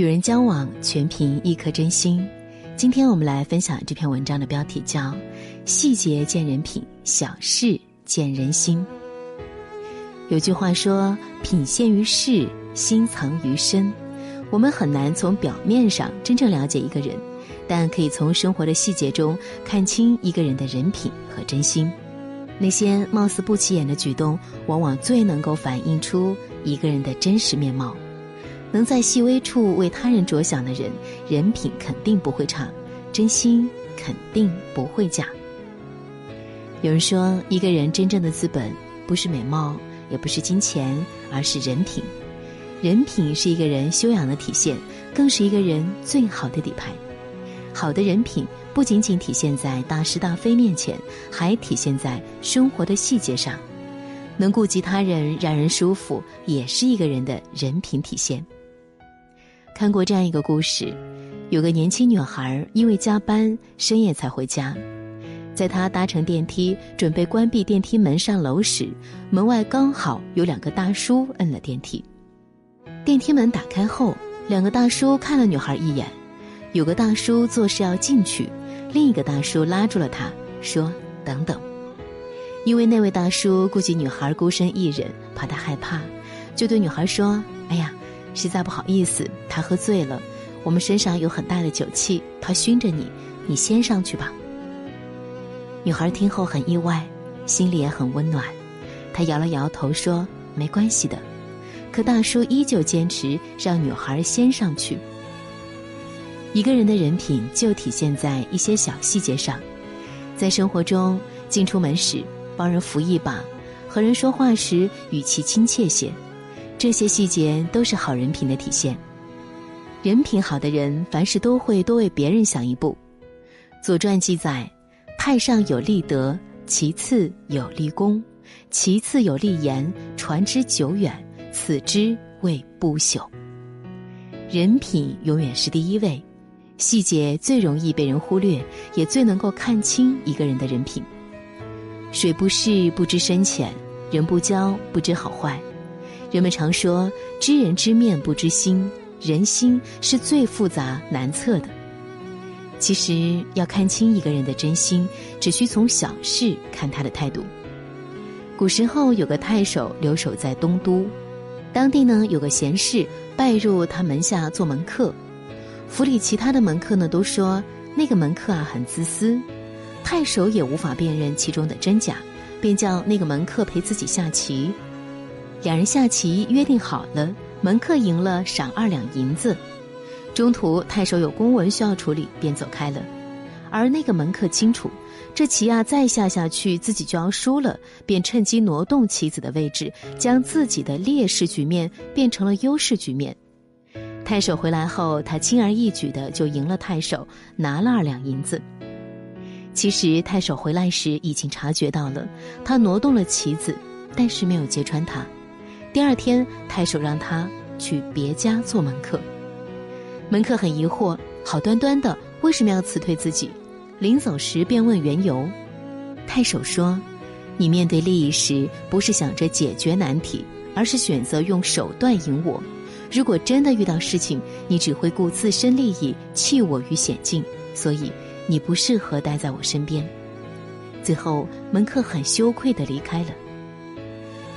与人交往全凭一颗真心。今天我们来分享这篇文章的标题叫《细节见人品，小事见人心》。有句话说：“品现于事，心藏于身。”我们很难从表面上真正了解一个人，但可以从生活的细节中看清一个人的人品和真心。那些貌似不起眼的举动，往往最能够反映出一个人的真实面貌。能在细微处为他人着想的人，人品肯定不会差，真心肯定不会假。有人说，一个人真正的资本不是美貌，也不是金钱，而是人品。人品是一个人修养的体现，更是一个人最好的底牌。好的人品不仅仅体现在大是大非面前，还体现在生活的细节上。能顾及他人，让人舒服，也是一个人的人品体现。看过这样一个故事，有个年轻女孩因为加班深夜才回家，在她搭乘电梯准备关闭电梯门上楼时，门外刚好有两个大叔摁了电梯。电梯门打开后，两个大叔看了女孩一眼，有个大叔做事要进去，另一个大叔拉住了他，说：“等等。”因为那位大叔顾及女孩孤身一人，怕她害怕，就对女孩说：“哎呀。”实在不好意思，他喝醉了，我们身上有很大的酒气，他熏着你，你先上去吧。女孩听后很意外，心里也很温暖，她摇了摇头说：“没关系的。”可大叔依旧坚持让女孩先上去。一个人的人品就体现在一些小细节上，在生活中，进出门时帮人扶一把，和人说话时语气亲切些。这些细节都是好人品的体现。人品好的人，凡事都会多为别人想一步。《左传》记载：“太上有立德，其次有立功，其次有立言，传之久远，此之谓不朽。”人品永远是第一位，细节最容易被人忽略，也最能够看清一个人的人品。水不试不知深浅，人不交不知好坏。人们常说“知人知面不知心”，人心是最复杂难测的。其实要看清一个人的真心，只需从小事看他的态度。古时候有个太守留守在东都，当地呢有个贤士拜入他门下做门客，府里其他的门客呢都说那个门客啊很自私，太守也无法辨认其中的真假，便叫那个门客陪自己下棋。两人下棋约定好了，门客赢了赏二两银子。中途太守有公文需要处理，便走开了。而那个门客清楚，这棋啊再下下去自己就要输了，便趁机挪动棋子的位置，将自己的劣势局面变成了优势局面。太守回来后，他轻而易举的就赢了太守，拿了二两银子。其实太守回来时已经察觉到了，他挪动了棋子，但是没有揭穿他。第二天，太守让他去别家做门客。门客很疑惑，好端端的为什么要辞退自己？临走时便问缘由。太守说：“你面对利益时，不是想着解决难题，而是选择用手段赢我。如果真的遇到事情，你只会顾自身利益，弃我于险境。所以，你不适合待在我身边。”最后，门客很羞愧的离开了。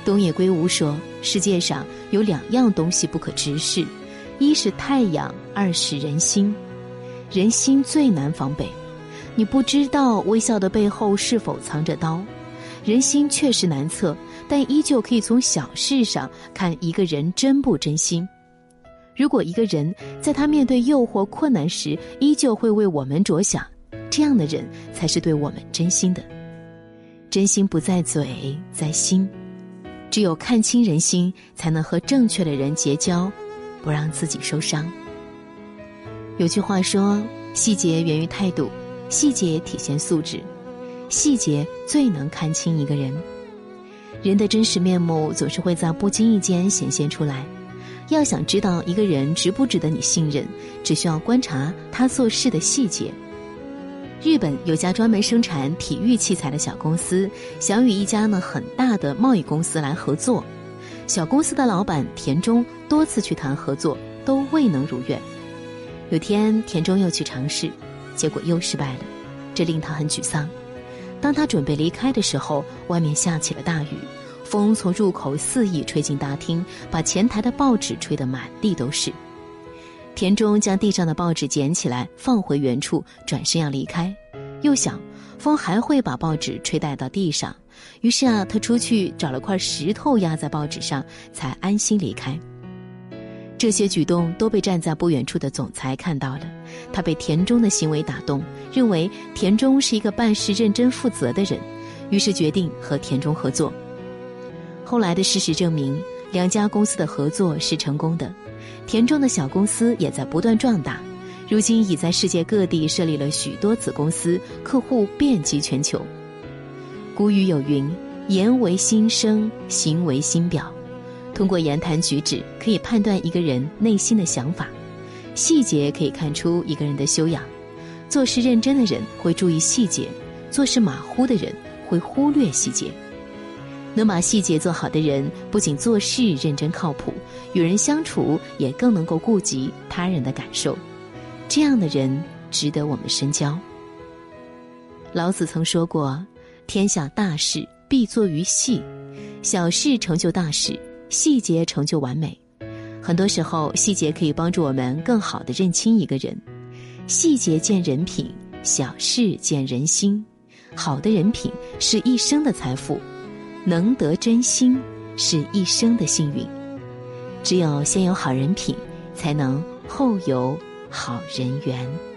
东野圭吾说：“世界上有两样东西不可直视，一是太阳，二是人心。人心最难防备，你不知道微笑的背后是否藏着刀。人心确实难测，但依旧可以从小事上看一个人真不真心。如果一个人在他面对诱惑困难时，依旧会为我们着想，这样的人才是对我们真心的。真心不在嘴，在心。”只有看清人心，才能和正确的人结交，不让自己受伤。有句话说：“细节源于态度，细节体现素质，细节最能看清一个人。人的真实面目总是会在不经意间显现出来。要想知道一个人值不值得你信任，只需要观察他做事的细节。”日本有家专门生产体育器材的小公司，想与一家呢很大的贸易公司来合作。小公司的老板田中多次去谈合作，都未能如愿，有天，田中又去尝试，结果又失败了，这令他很沮丧。当他准备离开的时候，外面下起了大雨，风从入口肆意吹进大厅，把前台的报纸吹得满地都是。田中将地上的报纸捡起来，放回原处，转身要离开，又想风还会把报纸吹带到地上，于是啊，他出去找了块石头压在报纸上，才安心离开。这些举动都被站在不远处的总裁看到了，他被田中的行为打动，认为田中是一个办事认真负责的人，于是决定和田中合作。后来的事实证明，两家公司的合作是成功的，田中的小公司也在不断壮大，如今已在世界各地设立了许多子公司，客户遍及全球。古语有云：“言为心声，行为心表。”通过言谈举止可以判断一个人内心的想法，细节可以看出一个人的修养。做事认真的人会注意细节，做事马虎的人会忽略细节。能把细节做好的人，不仅做事认真靠谱，与人相处也更能够顾及他人的感受。这样的人值得我们深交。老子曾说过：“天下大事必作于细，小事成就大事。”细节成就完美，很多时候细节可以帮助我们更好的认清一个人。细节见人品，小事见人心。好的人品是一生的财富，能得真心是一生的幸运。只有先有好人品，才能后有好人缘。